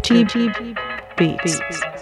T Beats.